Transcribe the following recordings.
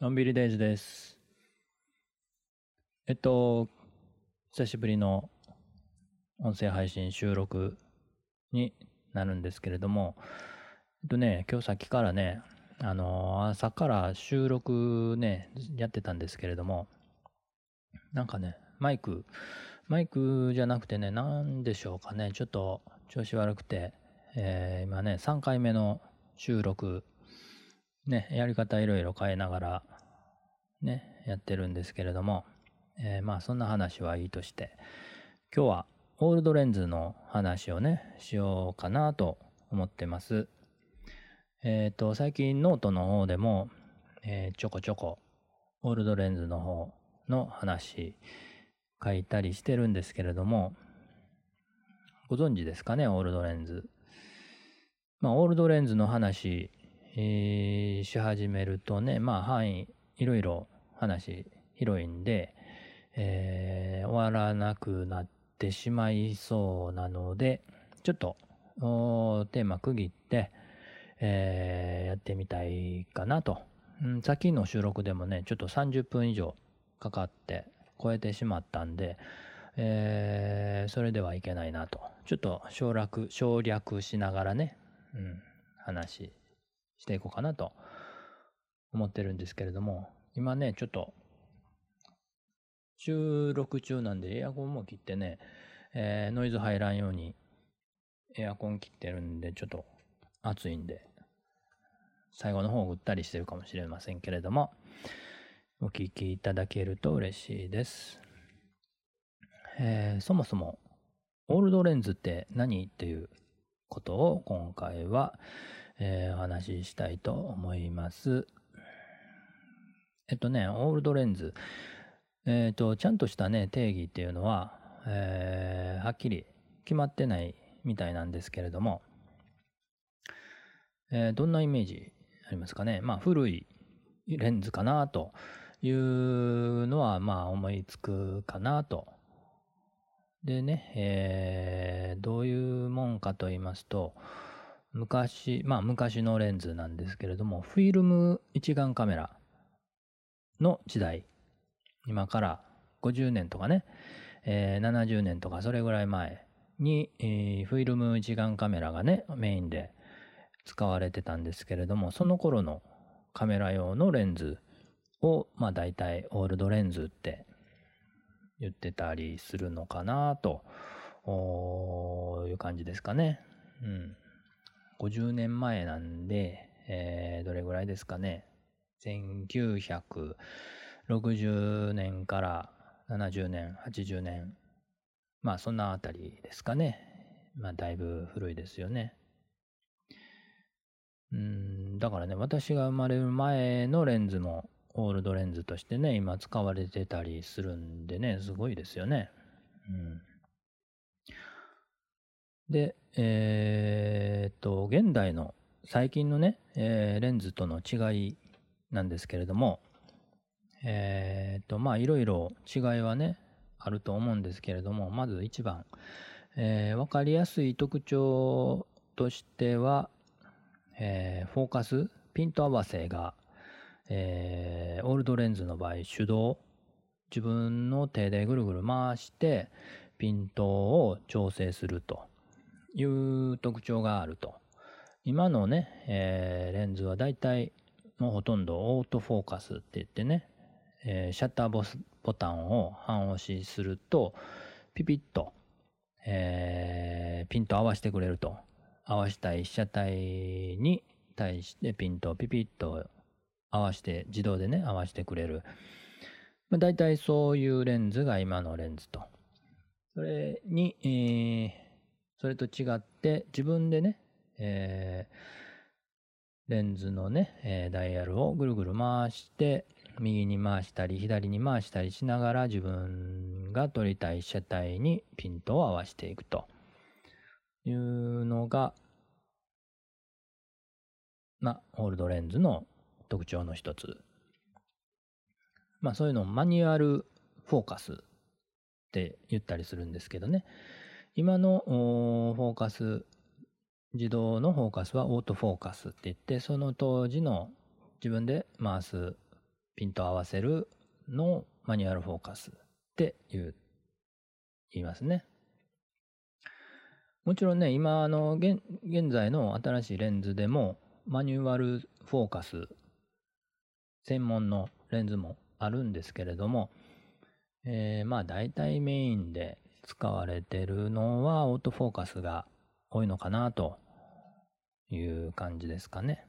のんびりデイズです。えっと、久しぶりの音声配信収録になるんですけれども、えっとね、今日さっきからね、あの、朝から収録ね、やってたんですけれども、なんかね、マイク、マイクじゃなくてね、なんでしょうかね、ちょっと調子悪くて、えー今ね、3回目の収録、ね、やり方いろいろ変えながら、ね、やってるんですけれども、えーまあそんな話はいいとして、今日はオールドレンズの話をね、しようかなと思ってます。えっ、と、最近ノートの方でも、えーちょこちょこ、オールドレンズの方の話、書いたりしてるんですけれども、ご存知ですかね、オールドレンズ。まあ、オールドレンズの話、えし始めるとね、まあ、範囲、いろいろ話広いんで、えー終わらなくなってしまいそうなので、ちょっと、テーマ区切って、えーやってみたいかなと。うん、さっきの収録でもね、ちょっと30分以上かかって超えてしまったんで、えーそれではいけないなと。ちょっと省略、省略しながらね、うん、話していこうかなと思ってるんですけれども、今ね、ちょっと収録中なんでエアコンも切ってね、えーノイズ入らんようにエアコン切ってるんで、ちょっと暑いんで、最後の方ぐったりしてるかもしれませんけれども、お聞きいただけると嬉しいです。えーそもそも、オールドレンズって何っていうことを今回は、えーお話ししたいと思います。えっとね、オールドレンズ。えっ、と、ちゃんとしたね、定義っていうのは、えーはっきり決まってないみたいなんですけれども、えーどんなイメージありますかね？まあ、古いレンズかなというのは、まあ、思いつくかなと。でね、えーどういうもんかと言いますと、昔、まあ、昔のレンズなんですけれども、フィルム一眼カメラの時代、今から50年とかね、えー70年とかそれぐらい前に、えーフィルム一眼カメラがね、メインで使われてたんですけれども、その頃のカメラ用のレンズを、まあ大体オールドレンズって言ってたりするのかなという感じですかね。うん。50年前なんで、えーどれぐらいですかね。1960年から70年、80年。まあそんなあたりですかね。まあだいぶ古いですよね。うん、だからね、私が生まれる前のレンズもオールドレンズとしてね、今使われてたりするんでね、すごいですよね。うん。で、えーっと、現代の最近のね、えーレンズとの違いなんですけれども、えーっと、まあ、いろいろ違いはね、あると思うんですけれども、まず一番、えーわかりやすい特徴としては、えーフォーカス、ピント合わせが、えーオールドレンズの場合手動、自分の手でぐるぐる回して、ピントを調整すると。いう特徴があると。今のね、えーレンズはだいたいもうほとんどオートフォーカスって言ってね、えーシャッターボスボタンを半押しすると、ピピッと、えーピント合わせてくれると。合わしたい被写体に対してピントをピピッと合わせて、自動でね、合わせてくれる。まあ、大体そういうレンズが今のレンズと。それに、えーそれと違って自分でね、えーレンズのね、えーダイヤルをぐるぐる回して、右に回したり左に回したりしながら自分が撮りたい被写体にピントを合わせていくというのが、まあ、オールドレンズの特徴の一つ。まあそういうのをマニュアルフォーカスって言ったりするんですけどね。今のフォーカス、自動のフォーカスはオートフォーカスって言って、その当時の自分で回すピント合わせるのマニュアルフォーカスって言う、言いますね。もちろんね、今の現現在の新しいレンズでもマニュアルフォーカス専門のレンズもあるんですけれども、えー、まあ大体メインで使われてるのはオートフォーカスが多いのかなという感じですかね。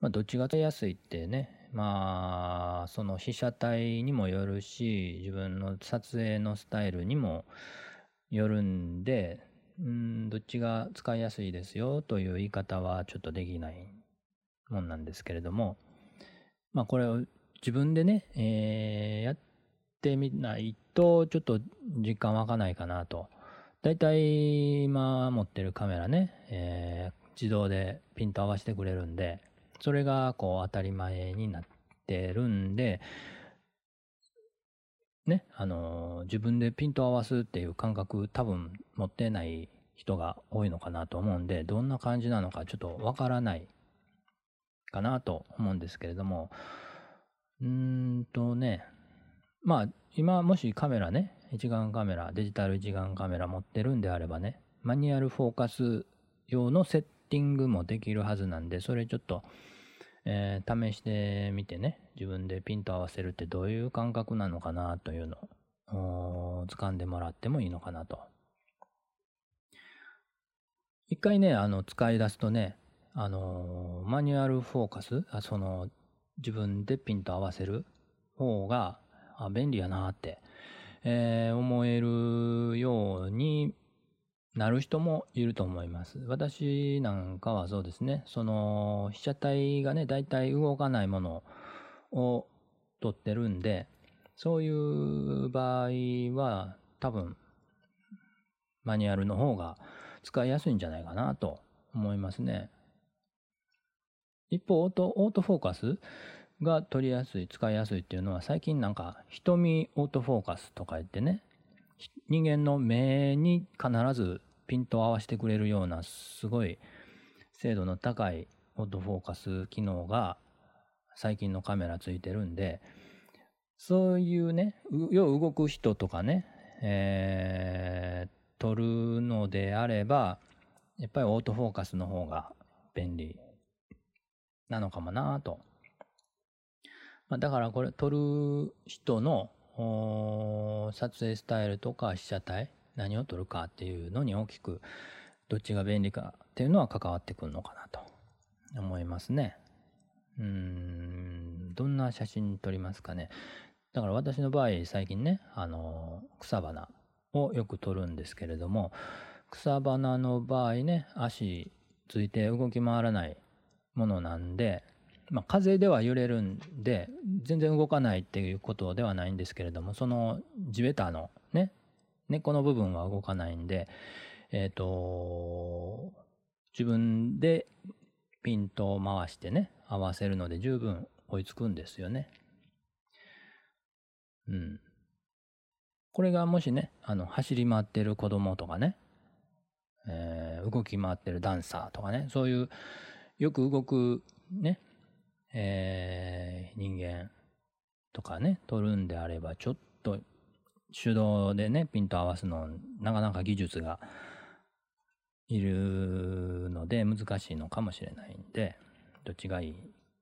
まあどっちが取りやすいってね、まあその被写体にもよるし、自分の撮影のスタイルにもよるんで、うん、どっちが使いやすいですよという言い方はちょっとできないもんなんですけれども、まあこれを自分でね、えー、やってみないとちょっと実感湧かないかなと。だいたい今持ってるカメラね、えー、自動でピント合わせてくれるんで、それがこう当たり前になってるんで、ね、あのー、自分でピント合わすっていう感覚多分持ってない人が多いのかなと思うんで、どんな感じなのかちょっとわからないかなと思うんですけれども、うーんとね、まあ、今もしカメラね、一眼カメラ、デジタル一眼カメラ持ってるんであればね、マニュアルフォーカス用のセッティングもできるはずなんで、それちょっと、えー、試してみてね、自分でピント合わせるってどういう感覚なのかなというのを掴んでもらってもいいのかなと。一回ね、あの、使い出すとね、あの、マニュアルフォーカス、あその、自分でピント合わせる方が、あ便利やなって、えー、思えるようになる人もいると思います。私なんかはそうですね、その被写体がね、だいたい動かないものを撮ってるんで、そういう場合は多分マニュアルの方が使いやすいんじゃないかなと思いますね。一方、オート、オートフォーカスが取りやすい、使いやすいっていうのは最近なんか瞳オートフォーカスとか言ってね、人間の目に必ずピントを合わせてくれるようなすごい精度の高いオートフォーカス機能が最近のカメラついてるんで、そういうね、よう動く人とかね、えー、撮るのであれば、やっぱりオートフォーカスの方が便利なのかもなと。まあ、だからこれ撮る人の撮影スタイルとか被写体何を撮るかっていうのに大きくどっちが便利かっていうのは関わってくるのかなと思いますね。うん、どんな写真撮りますかね。だから私の場合最近ね、あの、草花をよく撮るんですけれども、草花の場合ね、足ついて動き回らないものなんで、まあ、風では揺れるんで、全然動かないっていうことではないんですけれども、その地べたのね、根っこの部分は動かないんで、えっ、ー、と、自分でピントを回してね、合わせるので十分追いつくんですよね。うん。これがもしね、あの、走り回ってる子供とかね、えー、動き回ってるダンサーとかね、そういうよく動くね、えー、人間とかね、撮るんであれば、ちょっと手動でね、ピント合わすの、なかなか技術がいるので難しいのかもしれないんで、どっちがいい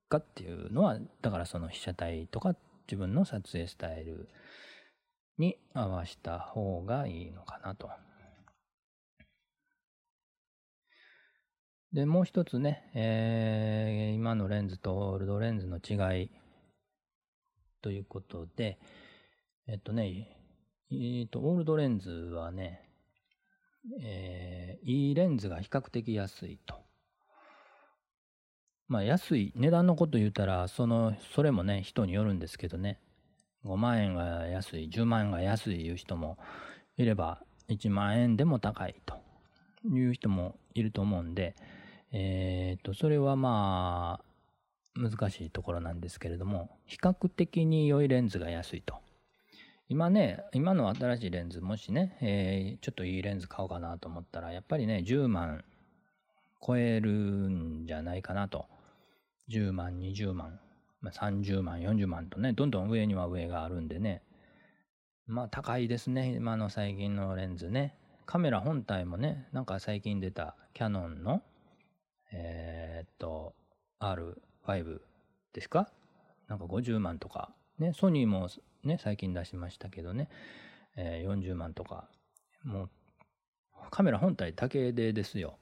かっていうのは、だからその被写体とか自分の撮影スタイルに合わせた方がいいのかなと。で、もう一つね、えー、今のレンズとオールドレンズの違いということで、えっとね、えー、と、オールドレンズはね、えー、いいレンズが比較的安いと。まあ安い、値段のこと言ったら、その、それもね、人によるんですけどね、5万円が安い、10万円が安いいう人もいれば、1万円でも高いという人もいると思うんで、えっ、と、それはまあ、難しいところなんですけれども、比較的に良いレンズが安いと。今ね、今の新しいレンズ、もしね、えー、ちょっといいレンズ買おうかなと思ったら、やっぱりね、10万超えるんじゃないかなと10万、20万、まあ、30万、40万とね、どんどん上には上があるんでね、まあ高いですね、今の最近のレンズね。カメラ本体もね、なんか最近出たキャノンの、えー、っと、R5 ですか？なんか50万とか、ね、ソニーもね、最近出しましたけどね、えー、40万とか、もう、カメラ本体だけでですよ。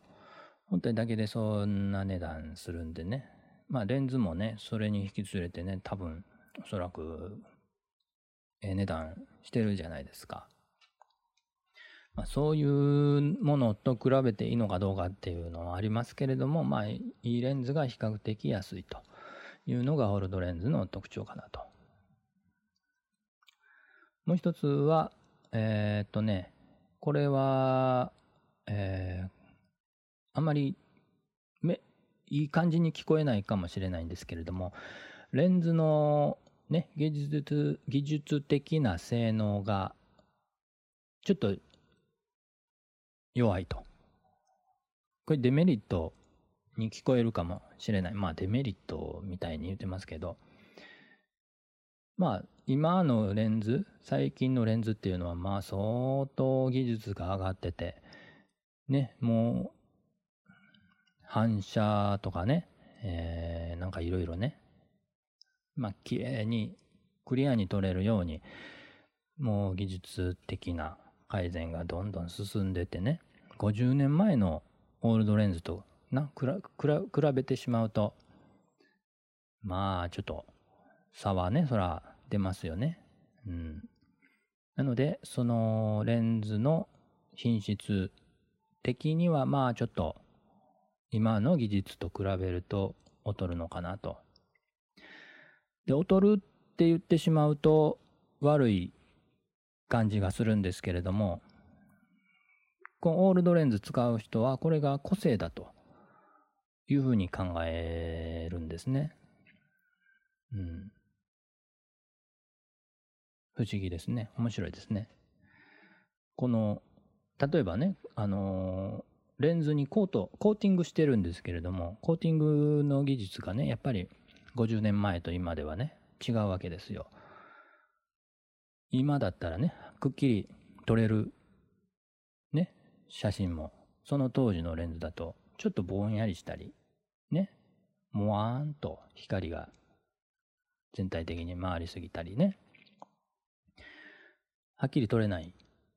本体だけでそんな値段するんでね。まあレンズもね、それに引き連れてね、多分、おそらく、えー、値段してるじゃないですか。まあ、そういうものと比べていいのかどうかっていうのはありますけれども、まあ、いいレンズが比較的安いというのがオールドレンズの特徴かなと。もう一つは、えー、っとね、これは、えー、あまりめいい感じに聞こえないかもしれないんですけれども、レンズのね、技術技術的な性能がちょっと弱いと。これデメリットに聞こえるかもしれない。まあデメリットみたいに言ってますけど、まあ今のレンズ、最近のレンズっていうのはまあ相当技術が上がってて、ね、もう反射とかね、えー、なんかいろいろね、まあ綺麗にクリアに撮れるように、もう技術的な改善がどんどん進んでてね、50年前のオールドレンズとな比べてしまうと、まあちょっと差はね、そら出ますよね。うん。なので、そのレンズの品質的にはまあちょっと今の技術と比べると劣るのかなと。で、劣るって言ってしまうと悪い感じがするんですけれども、このオールドレンズ使う人はこれが個性だというふうに考えるんですね。うん。不思議ですね。面白いですね。この、例えばね、あのー、レンズにコート、コーティングしてるんですけれども、コーティングの技術がね、やっぱり50年前と今ではね、違うわけですよ。今だったらね、くっきり撮れる、写真も、その当時のレンズだと、ちょっとぼんやりしたり、ね、もわーんと光が全体的に回りすぎたりね、はっきり撮れない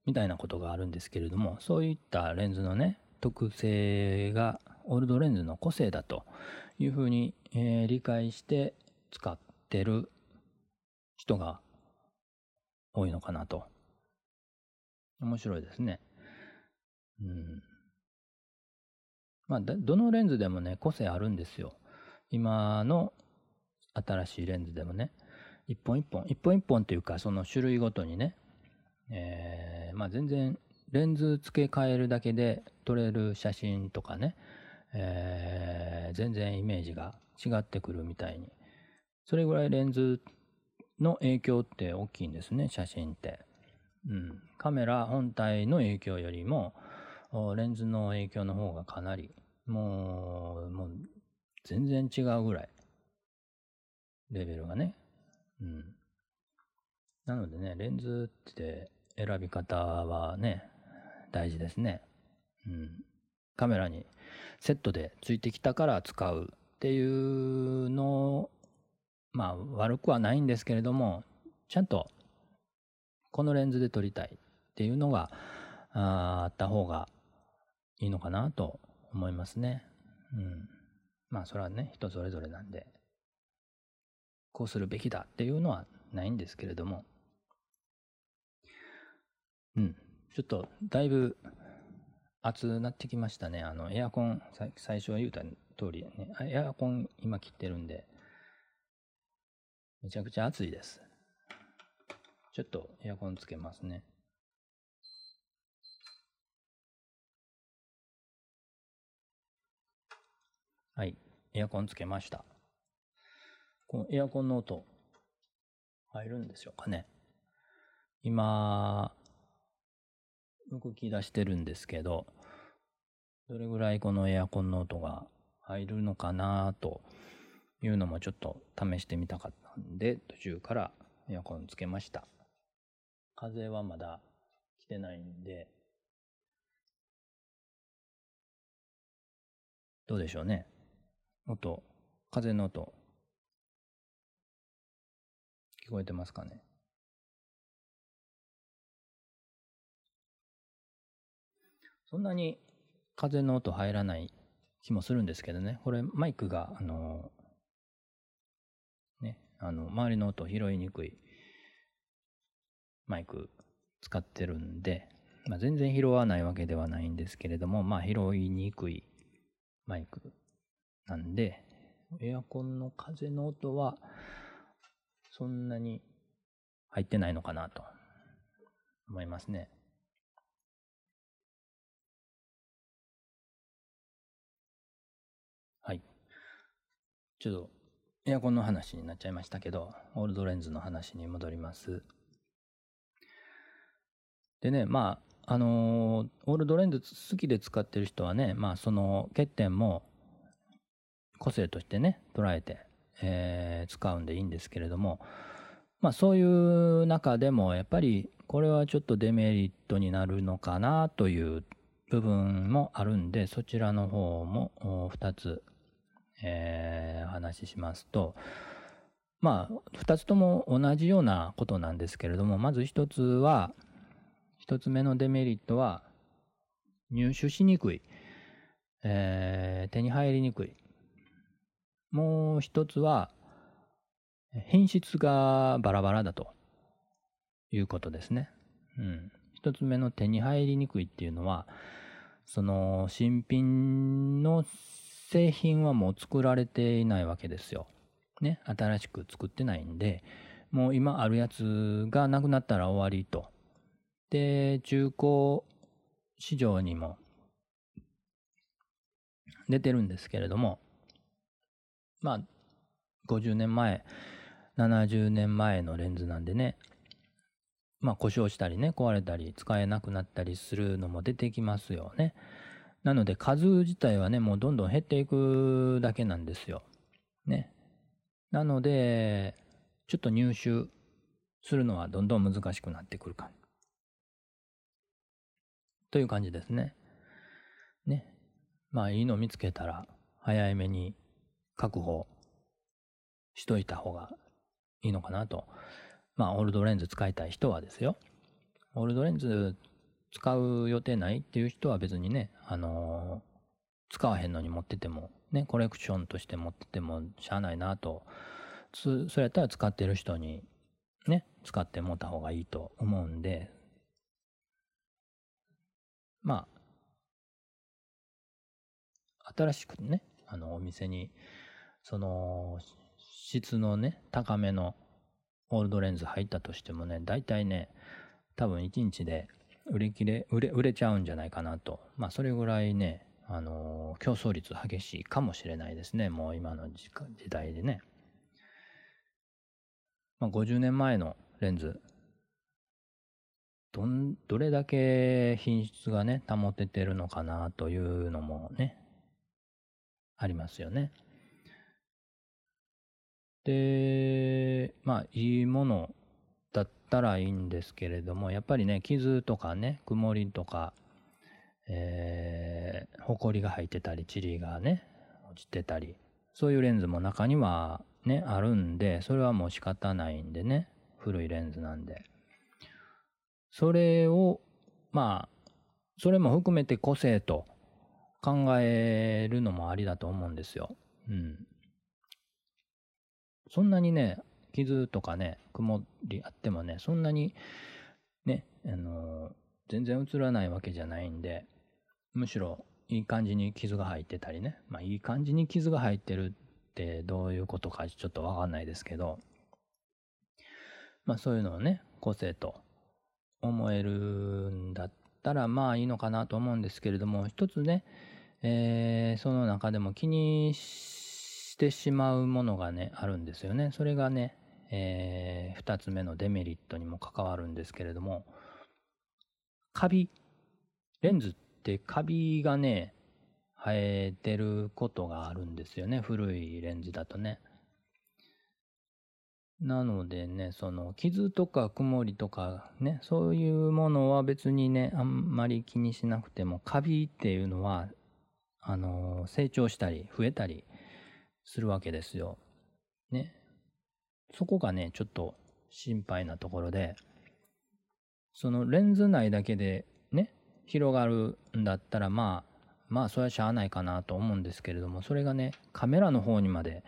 みたいなことがあるんですけれども、そういったレンズのね、特性がオールドレンズの個性だというふうに、えー、理解して使ってる人が多いのかなと。面白いですね。うん。まあ、どのレンズでもね、個性あるんですよ。今の新しいレンズでもね、一本一本、一本一本っていうか、その種類ごとにね、えー、まあ全然レンズ付け替えるだけで撮れる写真とかね、えー、全然イメージが違ってくるみたいに。それぐらいレンズの影響って大きいんですね、写真って。うん。カメラ本体の影響よりも、レンズの影響の方がかなり、もう、もう、全然違うぐらい、レベルがね。うん。なのでね、レンズって選び方はね、大事ですね。うん。カメラにセットでついてきたから使うっていうのまあ悪くはないんですけれども、ちゃんとこのレンズで撮りたいっていうのがあった方がいいのかなと思いますね。うん。まあそれはね、人それぞれなんで、こうするべきだっていうのはないんですけれども、うん。ちょっとだいぶ暑なってきましたね。あの、エアコン、最初は言うた通りね、エアコン今切ってるんで、めちゃくちゃ暑いです。ちょっとエアコンつけますね。はい。エアコンつけました。このエアコンの音、入るんでしょうかね。今、動き出してるんですけど、どれぐらいこのエアコンの音が入るのかなというのもちょっと試してみたかったんで、途中からエアコンつけました。風はまだ来てないんで、どうでしょうね。音、風の音、聞こえてますかね？そんなに風の音入らない気もするんですけどね。これマイクが、あの、ね、あの、周りの音拾いにくいマイク使ってるんで、まあ、全然拾わないわけではないんですけれども、まあ、拾いにくいマイクなんで、エアコンの風の音は、そんなに入ってないのかなと思いますね。はい。ちょっとエアコンの話になっちゃいましたけど、オールドレンズの話に戻ります。でね、まあ、あのー、オールドレンズ好きで使ってる人はね、まあ、その欠点も個性としてね、捉えて、えー、使うんでいいんですけれども、まあ、そういう中でも、やっぱり、これはちょっとデメリットになるのかなという部分もあるんで、そちらの方も2つ、えー、話しますと、まあ、2つとも同じようなことなんですけれども、まず1つは、一つ目のデメリットは、入手しにくい、えー、手に入りにくい。もう一つは、品質がバラバラだということですね。うん。一つ目の手に入りにくいっていうのは、その新品の製品はもう作られていないわけですよ。ね。新しく作ってないんで、もう今あるやつがなくなったら終わりとで、中古市場にも出てるんですけれども、まあ、50年前、70年前のレンズなんでね、まあ故障したりね、壊れたり、使えなくなったりするのも出てきますよね。なので数自体はね、もうどんどん減っていくだけなんですよ。ね。なので、ちょっと入手するのはどんどん難しくなってくる感じ。という感じですね。ね。まあいいの見つけたら早めに確保しといた方がいいのかなと。まあオールドレンズ使いたい人はですよ。オールドレンズ使う予定ないっていう人は別にね、あのー、使わへんのに持ってても、ね、コレクションとして持っててもしゃあないなと。それやったら使ってる人にね、使ってもらった方がいいと思うんで、まあ、新しくね、あの、お店に、その、質のね、高めのオールドレンズ入ったとしてもね、大体ね、多分1日で売り切れ、売れ、売れちゃうんじゃないかなと。まあ、それぐらいね、あの競争率激しいかもしれないですね。もう今の時代でね。まあ、50年前のレンズどん、どれだけ品質がね、保ててるのかなというのもね、ありますよね。で、まあ、いいものだったらいいんですけれども、やっぱりね、傷とかね、曇りとか、えー、埃が入ってたり、塵がね、落ちてたり、そういうレンズも中にはね、あるんで、それはもう仕方ないんでね、古いレンズなんで。それを、まあ、それも含めて個性と考えるのもありだと思うんですよ。うん。そんなにね、傷とかね、曇りあってもね、そんなにね、あのー、全然映らないわけじゃないんで、むしろいい感じに傷が入ってたりね、まあいい感じに傷が入ってるってどういうことかちょっとわかんないですけど、まあそういうのをね、個性と思えるんだったらまあいいのかなと思うんですけれども一つね、えー、その中でも気にしてしまうものがねあるんですよね。それがね、えー、2つ目のデメリットにも関わるんですけれどもカビレンズってカビがね生えてることがあるんですよね。古いレンズだとね。なのでね、その傷とか曇りとかね、そういうものは別にね、あんまり気にしなくても、カビっていうのは、あの、成長したり増えたりするわけですよ。ね。そこがね、ちょっと心配なところで、そのレンズ内だけでね、広がるんだったら、まあ、まあ、それはしゃあないかなと思うんですけれども、それがね、カメラの方にまで、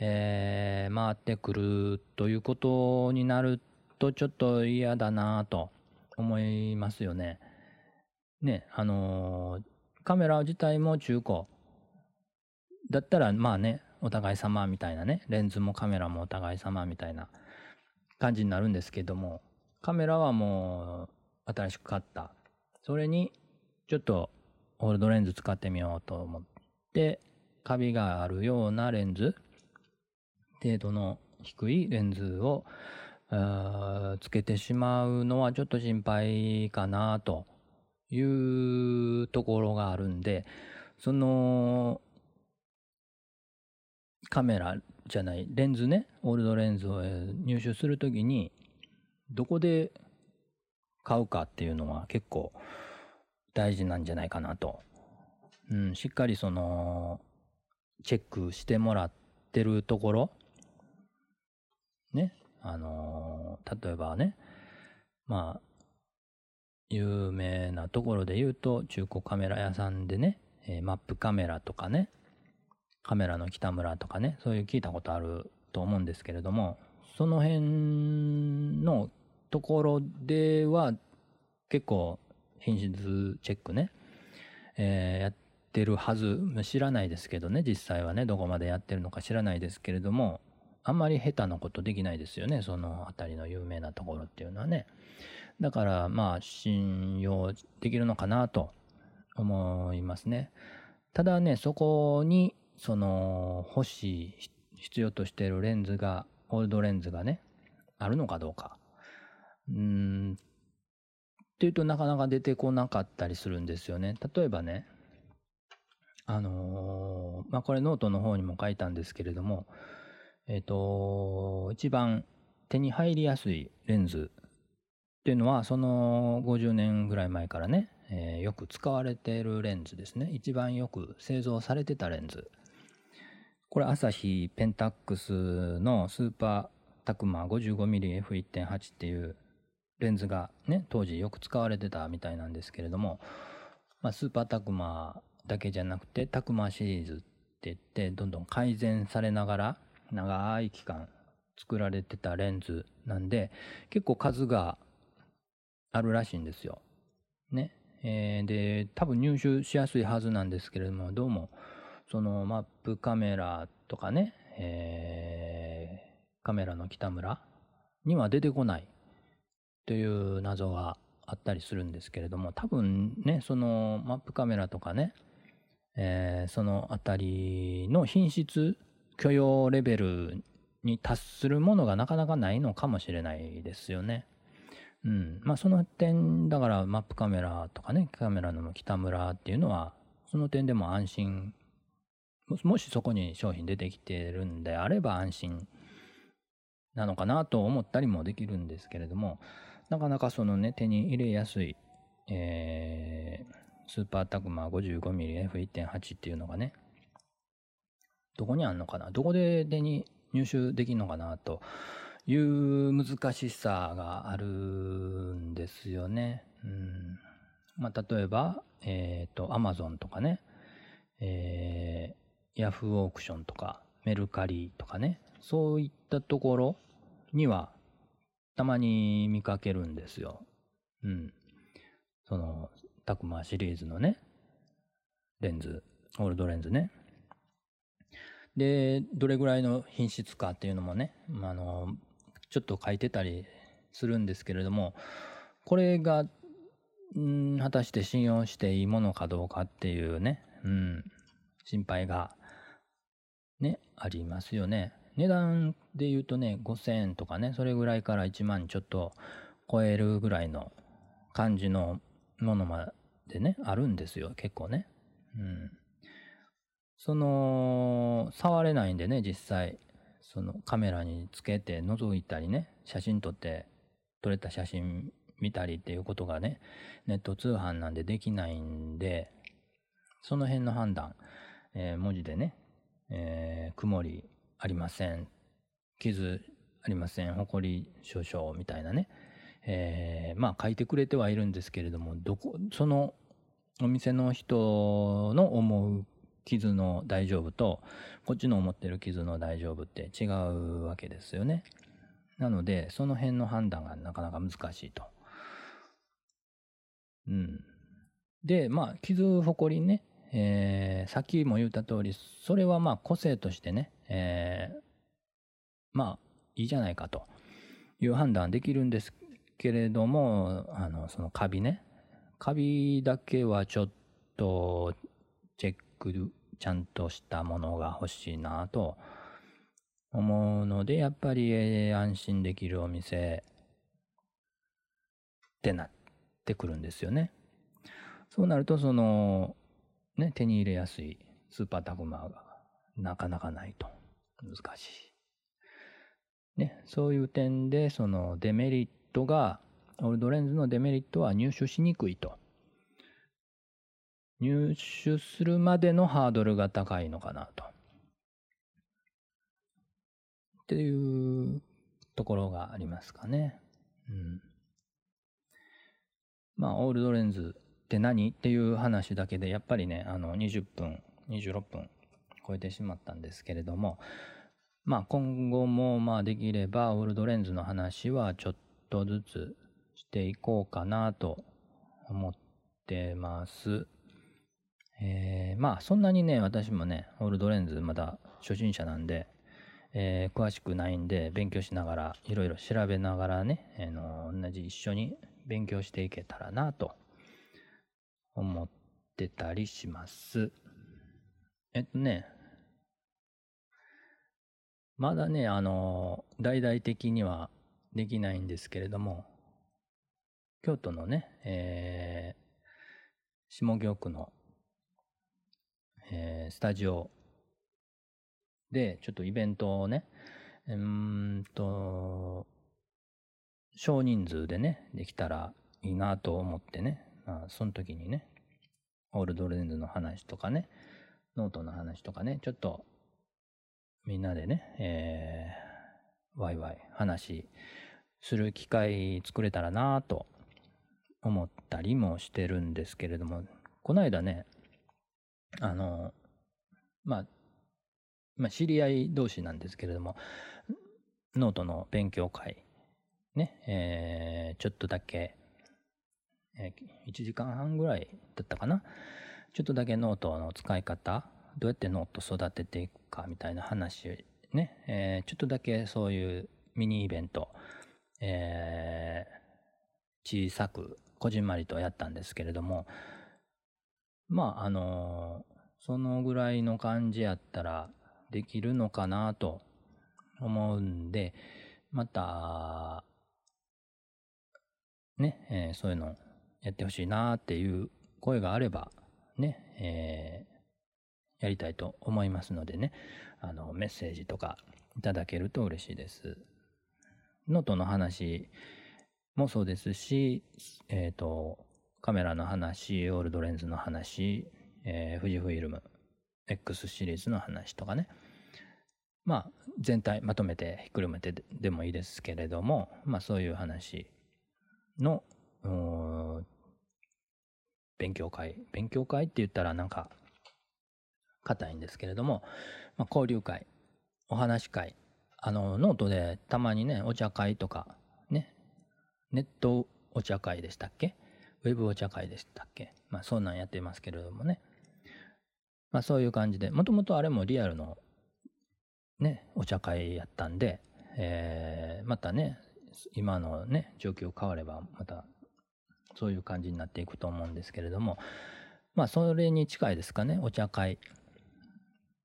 えー、回ってくるということになるとちょっと嫌だなと思いますよね。ね、あのー、カメラ自体も中古だったらまあね、お互い様みたいなね、レンズもカメラもお互い様みたいな感じになるんですけども、カメラはもう新しく買った。それにちょっとオールドレンズ使ってみようと思って、カビがあるようなレンズ程度の低いレンズをつけてしまうのはちょっと心配かなというところがあるんで、そのカメラじゃない、レンズね、オールドレンズを入手するときに、どこで買うかっていうのは結構大事なんじゃないかなと。うん、しっかりその、チェックしてもらってるところね、あの、例えばね、まあ、有名なところで言うと、中古カメラ屋さんでね、え、マップカメラとかね、カメラの北村とかね、そういう聞いたことあると思うんですけれども、その辺のところでは結構品質チェックね、えー、やってるはず、知らないですけどね、実際はね、どこまでやってるのか知らないですけれども、あんまり下手なことできないですよね、その辺りの有名なところっていうのはね。だからまあ信用できるのかなと思いますね。ただね、そこにその欲しい、必要としているレンズが、オールドレンズがね、あるのかどうか。うん、っていうとなかなか出てこなかったりするんですよね。例えばね、あのー、まあこれノートの方にも書いたんですけれども、えっ、ー、と、一番手に入りやすいレンズっていうのは、その50年ぐらい前からね、えー、よく使われているレンズですね。一番よく製造されてたレンズ。これ、アサヒペンタックスのスーパータクマ 55mmF1.8 っていうレンズがね、当時よく使われてたみたいなんですけれども、まあ、スーパータクマだけじゃなくて、タクマシリーズって言って、どんどん改善されながら、長い期間作られてたレンズなんで、結構数があるらしいんですよ。ね。えー、で、多分入手しやすいはずなんですけれども、どうも、そのマップカメラとかね、えー、カメラの北村には出てこないという謎があったりするんですけれども、多分ね、そのマップカメラとかね、えー、そのあたりの品質許容レベルに達するものがなかなかないのかもしれないですよね。うん。まあその点、だからマップカメラとかね、カメラの北村っていうのは、その点でも安心、もしそこに商品出てきてるんであれば安心なのかなと思ったりもできるんですけれども、なかなかそのね、手に入れやすい、えー、スーパータグマ 55mmF1.8 っていうのがね、どこにあんのかな？どこで手に入手できるのかなという難しさがあるんですよね。うん。まあ、例えば、えっ、ー、と、アマゾンとかね、え、ヤフーオークションとか、メルカリとかね、そういったところには、たまに見かけるんですよ。うん。その、タクマシリーズのね、レンズ、オールドレンズね。で、どれぐらいの品質かっていうのもね、あの、ちょっと書いてたりするんですけれども、これが、ん果たして信用していいものかどうかっていうね、うん、心配が、ね、ありますよね。値段で言うとね、5000円とかね、それぐらいから1万ちょっと超えるぐらいの感じのものまでね、あるんですよ、結構ね。うん。その、触れないんでね、実際。そのカメラにつけて覗いたりね、写真撮って撮れた写真見たりっていうことがね、ネット通販なんでできないんで、その辺の判断、えー、文字でね、えー、曇りありません、傷ありません、埃少々みたいなね、えー、まあ書いてくれてはいるんですけれども、どこ、そのお店の人の思う傷の大丈夫と、こっちの思ってる傷の大丈夫って違うわけですよね。なので、その辺の判断がなかなか難しいと。うん。で、まあ、傷、ほこりね、えー、さっきも言った通り、それはまあ個性としてね、えー、まあ、いいじゃないかという判断できるんですけれども、あの、そのカビね。カビだけはちょっとチェックちゃんとしたものが欲しいなと思うので、やっぱり安心できるお店ってなってくるんですよね。そうなると、その、ね、手に入れやすいスーパータグマがなかなかないと難しい。ね、そういう点で、そのデメリットが、オールドレンズのデメリットは入手しにくいと。入手するまでのハードルが高いのかなと。っていうところがありますかね。うん。まあ、オールドレンズって何？っていう話だけで、やっぱりね、あの、20分、26分超えてしまったんですけれども、まあ、今後も、まあ、できれば、オールドレンズの話はちょっとずつしていこうかなと思ってます。えー、まあそんなにね、私もね、オールドレンズまだ初心者なんで、えー、詳しくないんで、勉強しながら、いろいろ調べながらね、えー、の同じ一緒に勉強していけたらなと思ってたりします。えっとね、まだね、あの、大々的にはできないんですけれども、京都のね、えー、下京区のえー、スタジオで、ちょっとイベントをね、うんと、少人数でね、できたらいいなと思ってね、あ、その時にね、オールドレンズの話とかね、ノートの話とかね、ちょっとみんなでね、えー、ワイワイ話する機会作れたらなと思ったりもしてるんですけれども、この間ね、あの、まあ、まあ、知り合い同士なんですけれども、ノートの勉強会、ね、えー、ちょっとだけ、え、1時間半ぐらいだったかな。ちょっとだけノートの使い方、どうやってノート育てていくかみたいな話、ね、え、ちょっとだけそういうミニイベント、え、小さく、こじんまりとやったんですけれども、まあ、あの、そのぐらいの感じやったらできるのかなと思うんで、また、ね、えー、そういうのやってほしいなっていう声があれば、ね、えー、やりたいと思いますのでね、あの、メッセージとかいただけると嬉しいです。ノートの話もそうですし、え、ー、と、カメラの話、オールドレンズの話、えー、富士フイルム X シリーズの話とかね。まあ、全体まとめてひっくるめてでもいいですけれども、まあそういう話の、勉強会。勉強会って言ったらなんか、硬いんですけれども、まあ、交流会、お話会、あの、ノートでたまにね、お茶会とか、ね、ネットお茶会でしたっけ？ウェブお茶会でしたっけ？まあそんなんやってますけれどもね。まあそういう感じで、もともとあれもリアルのね、お茶会やったんで、えー、またね、今のね、状況変われば、またそういう感じになっていくと思うんですけれども、まあそれに近いですかね、お茶会。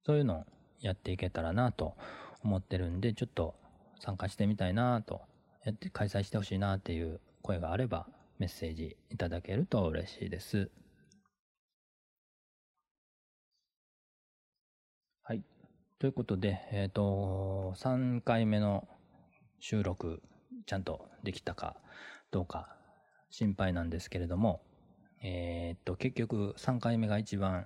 そういうのをやっていけたらなと思ってるんで、ちょっと参加してみたいなと、やって開催してほしいなっていう声があれば、メッセージいただけると嬉しいです。はい。ということで、えっ、と、3回目の収録、ちゃんとできたかどうか心配なんですけれども、えっ、と、結局3回目が一番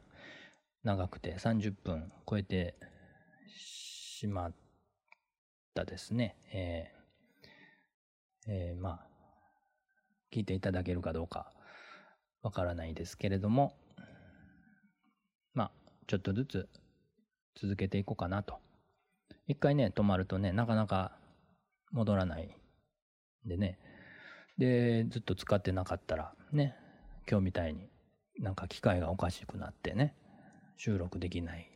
長くて30分超えてしまったですね。えーえーまあ、聞いていただけるかどうかわからないですけれども、まあ、ちょっとずつ続けていこうかなと。一回ね、止まるとね、なかなか戻らないんでね。で、ずっと使ってなかったら、ね、今日みたいになんか機械がおかしくなってね、収録できない。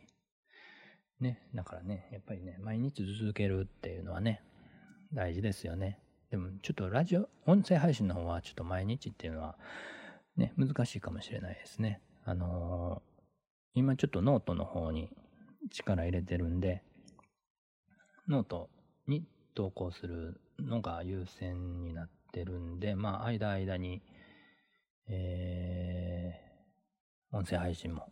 ね、だからね、やっぱりね、毎日続けるっていうのはね、大事ですよね。でもちょっとラジオ、音声配信の方はちょっと毎日っていうのはね、難しいかもしれないですね。あのー、今ちょっとノートの方に力入れてるんで、ノートに投稿するのが優先になっててるんで、まあ、間間に、えー、音声配信も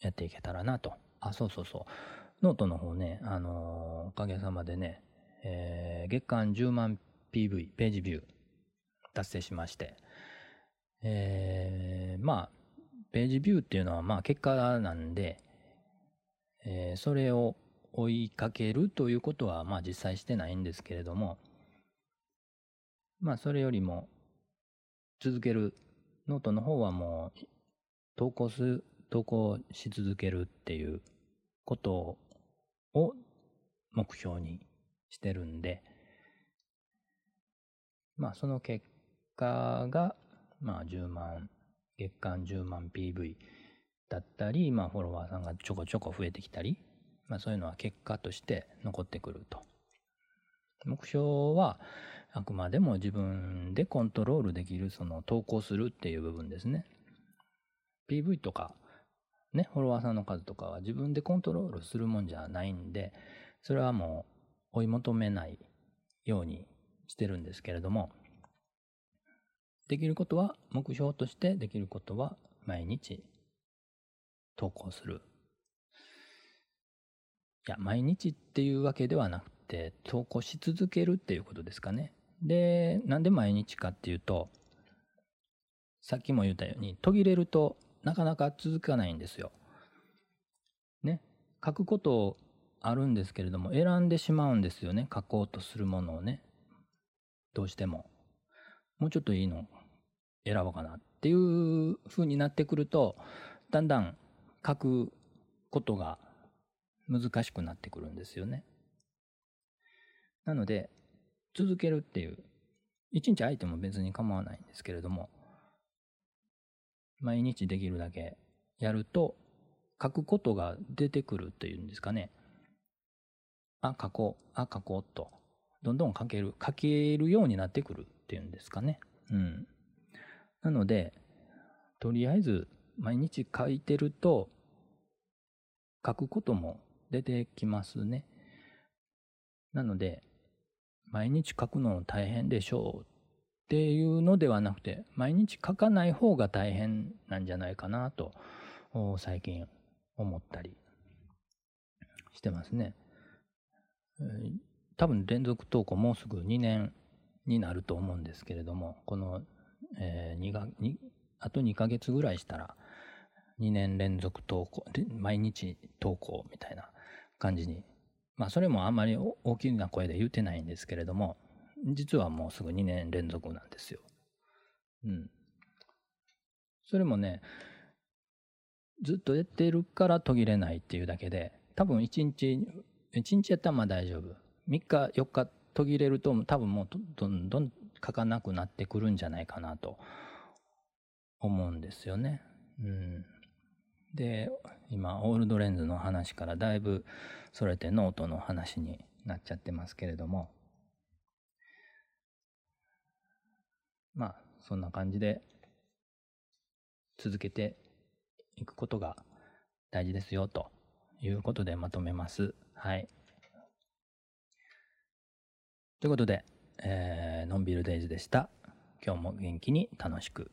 やっていけたらなと。あ、そうそうそう。ノートの方ね、あのー、おかげさまでね、えー、月間10万 PV、ページビュー達成しまして、えー、まあ、ページビューっていうのはまあ結果なんで、えー、それを追いかけるということはまあ実際してないんですけれども、まあそれよりも続けるノートの方はもう投稿す、投稿し続けるっていうことを目標にしてるんで、まあその結果がまあ10万、月間10万 PV だったり、まあフォロワーさんがちょこちょこ増えてきたり、まあそういうのは結果として残ってくると。目標はあくまでも自分でコントロールできるその投稿するっていう部分ですね。PV とかね、フォロワーさんの数とかは自分でコントロールするもんじゃないんで、それはもう追い求めないようにしてるんですけれども、できることは、目標としてできることは毎日投稿する。いや、毎日っていうわけではなくて、投稿し続けるっていうことですかね。で、なんで毎日かっていうと、さっきも言ったように、途切れるとなかなか続かないんですよ。ね。書くことあるんですけれども、選んでしまうんですよね。書こうとするものをね。どうしても。もうちょっといいの選ぼうかなっていう風になってくると、だんだん書くことが難しくなってくるんですよね。なので、続けるっていう、一日空いても別に構わないんですけれども、毎日できるだけやると、書くことが出てくるっていうんですかね。あ、書こう、あ、書こうと、どんどん書ける、書けるようになってくるっていうんですかね。うん。なので、とりあえず毎日書いてると、書くことも出てきますね。なので、毎日書くの大変でしょうっていうのではなくて、毎日書かない方が大変なんじゃないかなと、最近思ったりしてますね。多分連続投稿もうすぐ2年になると思うんですけれども、この、えー、2が2あと2ヶ月ぐらいしたら、2年連続投稿、毎日投稿みたいな感じに、まあそれもあんまり大きな声で言ってないんですけれども、実はもうすぐ2年連続なんですよ。うん。それもね、ずっとやってるから途切れないっていうだけで、多分1日、1日やったらまあ大丈夫。3日、4日途切れると多分もうどんどん書かなくなってくるんじゃないかなと思うんですよね。うん、で今オールドレンズの話からだいぶそれてノートの話になっちゃってますけれどもまあそんな感じで続けていくことが大事ですよということでまとめます。はい。ということで、えー、のんびるデイズでした。今日も元気に楽しく。